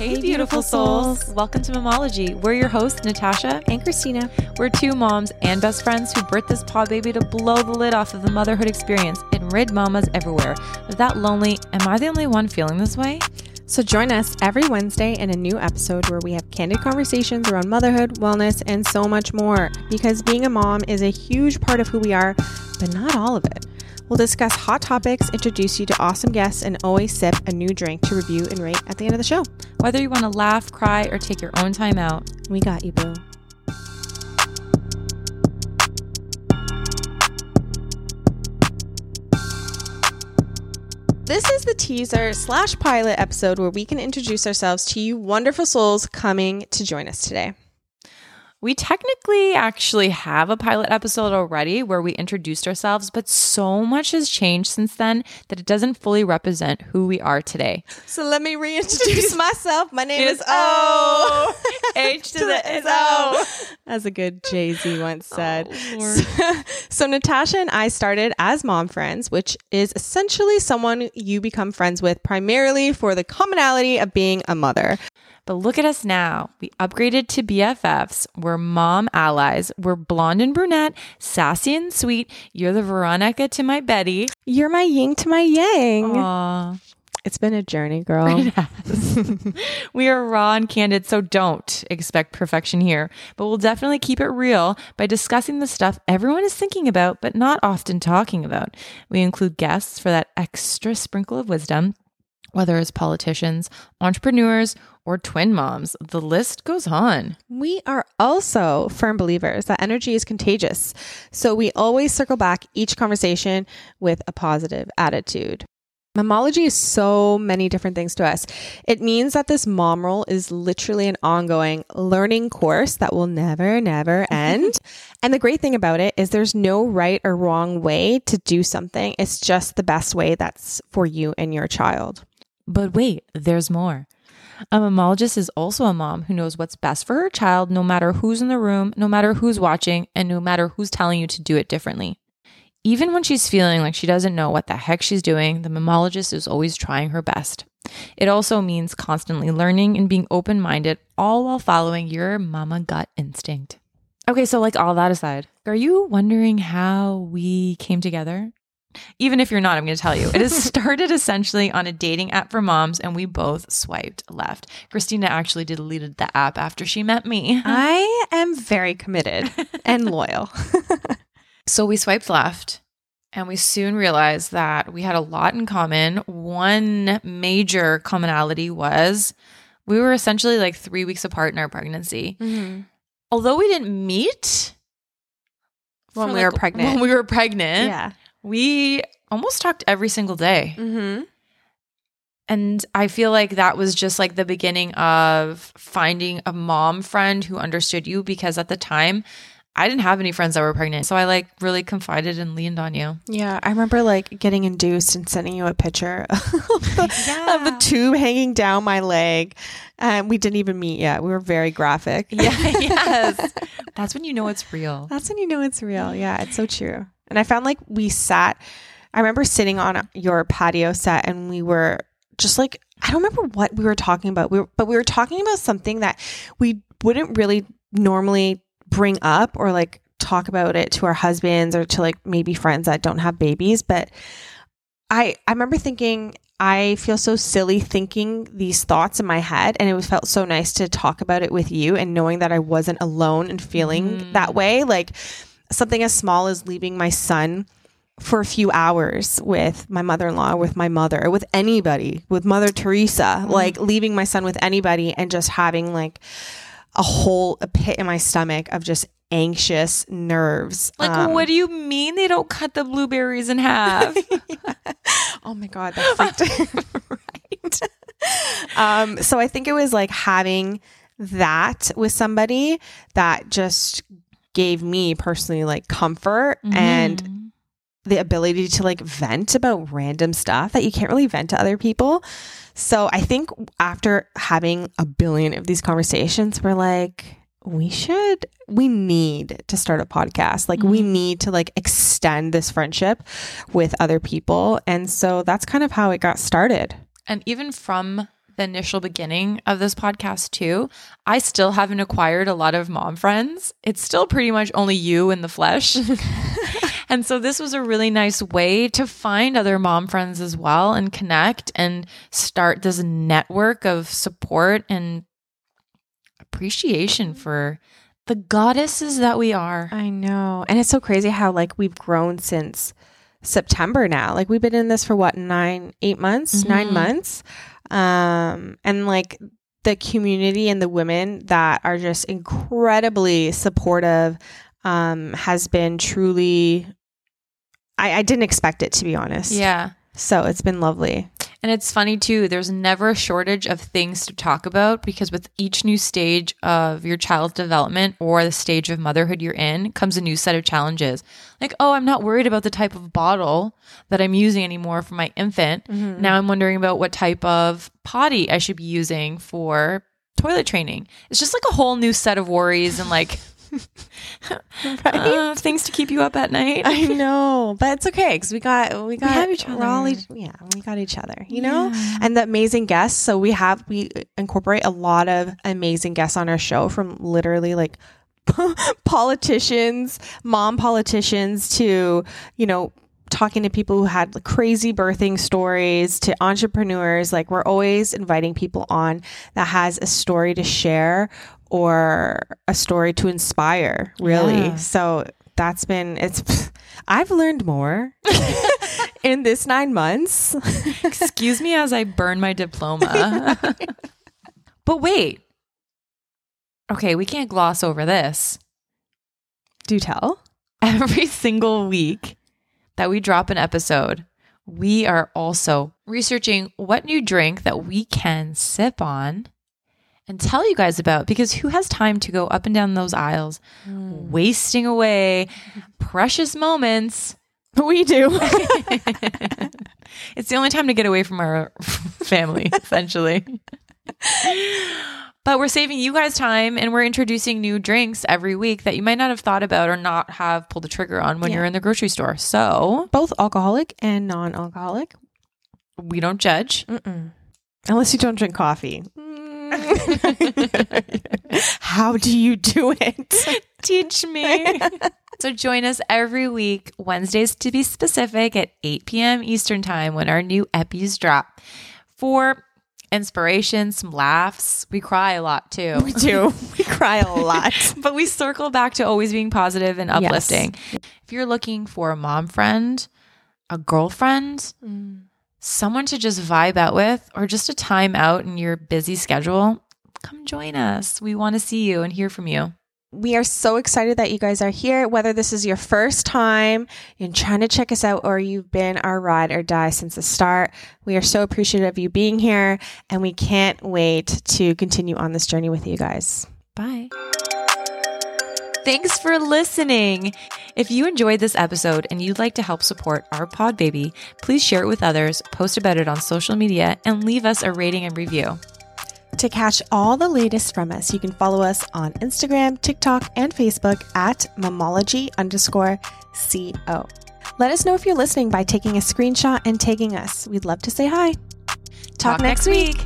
Hey, beautiful souls. Welcome to Momology. We're your hosts, Natasha. and Christina. We're two moms and best friends who birthed this pod baby to blow the lid off of the motherhood experience and rid mamas everywhere. of that lonely, am I the only one feeling this way? So join us every Wednesday in a new episode where we have candid conversations around motherhood, wellness, and so much more. Because being a mom is a huge part of who we are, but not all of it. We'll discuss hot topics, introduce you to awesome guests, and always sip a new drink to review and rate at the end of the show. Whether you want to laugh, cry, or take your own time out, We got you, boo. This is the teaser slash pilot episode where we can introduce ourselves to you wonderful souls coming to join us today. We technically actually have a pilot episode already where we introduced ourselves, but so much has changed since then that it doesn't fully represent who we are today. So let me reintroduce myself. My name is Is O. H to the is O. As a good Jay Z once oh, said. Oh, Lord. so Natasha and I started as mom friends, which is essentially someone you become friends with primarily for the commonality of being a mother. But look at us now. We upgraded to BFFs. We're mom allies. We're blonde and brunette, sassy and sweet. You're the Veronica to my Betty. You're my yin to my yang. Aw. It's been a journey, girl. we are raw and candid, so don't expect perfection here. But we'll definitely keep it real by discussing the stuff everyone is thinking about, but not often talking about. We include guests for that extra sprinkle of wisdom, whether it's politicians, entrepreneurs, or twin moms. The list goes on. We are also firm believers that energy is contagious. So we always circle back each conversation with a positive attitude. Momology is so many different things to us. It means that this mom role is literally an ongoing learning course that will never, never end. and the great thing about it is there's no right or wrong way to do something. It's just the best way that's for you and your child. But wait, there's more. A mamologist is also a mom who knows what's best for her child, no matter who's in the room, no matter who's watching, and no matter who's telling you to do it differently. Even when she's feeling like she doesn't know what the heck she's doing, the mamologist is always trying her best. It also means constantly learning and being open minded, all while following your mama gut instinct. Okay, so like all that aside, are you wondering how we came together? Even if you're not, I'm going to tell you. It has started essentially on a dating app for moms, and we both swiped left. Christina actually deleted the app after she met me. I am very committed and loyal. So we swiped left, and we soon realized that we had a lot in common. One major commonality was we were essentially like three weeks apart in our pregnancy. Although we didn't meet When we were pregnant. when we were pregnant, Yeah. we almost talked every single day. Mm-hmm. And I feel like that was just like the beginning of finding a mom friend who understood you because at the time I didn't have any friends that were pregnant. So I like really confided and leaned on you. Yeah, I remember like getting induced and sending you a picture of the, of the Yeah. tube hanging down my leg. And we didn't even meet yet. We were very graphic. Yeah, yes. That's when you know it's real. That's when you know it's real. Yeah, it's so true. And I found like we sat, I remember sitting on your patio set and we were just like, I don't remember what we were talking about, we were, but we were talking about something that we wouldn't really normally bring up or like talk about it to our husbands or to like maybe friends that don't have babies. But I, I remember thinking, I feel so silly thinking these thoughts in my head. And it was felt so nice to talk about it with you and knowing that I wasn't alone and feeling Mm. that way. Like something as small as leaving my son for a few hours with my mother-in-law, with my mother, with anybody, with Mother Teresa, like leaving my son with anybody and just having like a hole, a pit in my stomach of just anxious nerves. Like, Um, what do you mean they don't cut the blueberries in half? Oh my god, that freaked right. um, so I think it was like having that with somebody that just gave me personally like comfort and Mhm. The ability to like vent about random stuff that you can't really vent to other people. So I think after having a billion of these conversations, we're like, we should, we need to start a podcast. Like, we Mhm. need to like extend this friendship with other people. And so that's kind of how it got started. And even from the initial beginning of this podcast too, I still haven't acquired a lot of mom friends. It's still pretty much only you in the flesh. and so this was a really nice way to find other mom friends as well and connect and start this network of support and appreciation for the goddesses that we are. I know. And it's so crazy how like we've grown since September now. Like we've been in this for what, nine, eight months, Mhm. nine months. Um, and like the community and the women that are just incredibly supportive um has been truly I, I didn't expect it to be honest. Yeah. So it's been lovely. And it's funny too, there's never a shortage of things to talk about because with each new stage of your child's development or the stage of motherhood you're in comes a new set of challenges. Like, oh, I'm not worried about the type of bottle that I'm using anymore for my infant. Mm-hmm. Now I'm wondering about what type of potty I should be using for toilet training. It's just like a whole new set of worries and like uh, things to keep you up at night. I know, but it's okay because we got we got have each we're all each- yeah, we got each other, you know, and the amazing guests. So we have we incorporate a lot of amazing guests on our show from literally like politicians, mom politicians to you know talking to people who had like, crazy birthing stories to entrepreneurs like we're always inviting people on that has a story to share or a story to inspire really Yeah. so that's been it's i've learned more in this nine months Excuse me as I burn my diploma. but wait. Okay, we can't gloss over this. do tell Every single week that we drop an episode, we are also researching what new drink that we can sip on and tell you guys about because who has time to go up and down those aisles hmm. wasting away precious moments we do it's the only time to get away from our family, essentially. but we're saving you guys time and we're introducing new drinks every week that you might not have thought about or not have pulled the trigger on when Yeah. you're in the grocery store. So both alcoholic and non-alcoholic we don't judge. Mm-mm. unless you don't drink coffee how do you do it Teach me. so join us every week, Wednesdays to be specific, at 8 p.m. Eastern Time when our new epis drop. For inspiration, some laughs. We cry a lot too. we do we cry a lot but we circle back to always being positive and Yes. uplifting. If you're looking for a mom friend, a girlfriend, mm. Someone to just vibe out with, or just a time out in your busy schedule, come join us. We want to see you and hear from you. We are so excited that you guys are here. Whether this is your first time in trying to check us out or you've been our ride or die since the start, we are so appreciative of you being here and we can't wait to continue on this journey with you guys. Bye. Thanks for listening. If you enjoyed this episode and you'd like to help support our pod baby, please share it with others, post about it on social media, and leave us a rating and review. To catch all the latest from us, you can follow us on Instagram, TikTok, and Facebook at mamology underscore co. Let us know if you're listening by taking a screenshot and tagging us. We'd love to say hi. Talk, next week.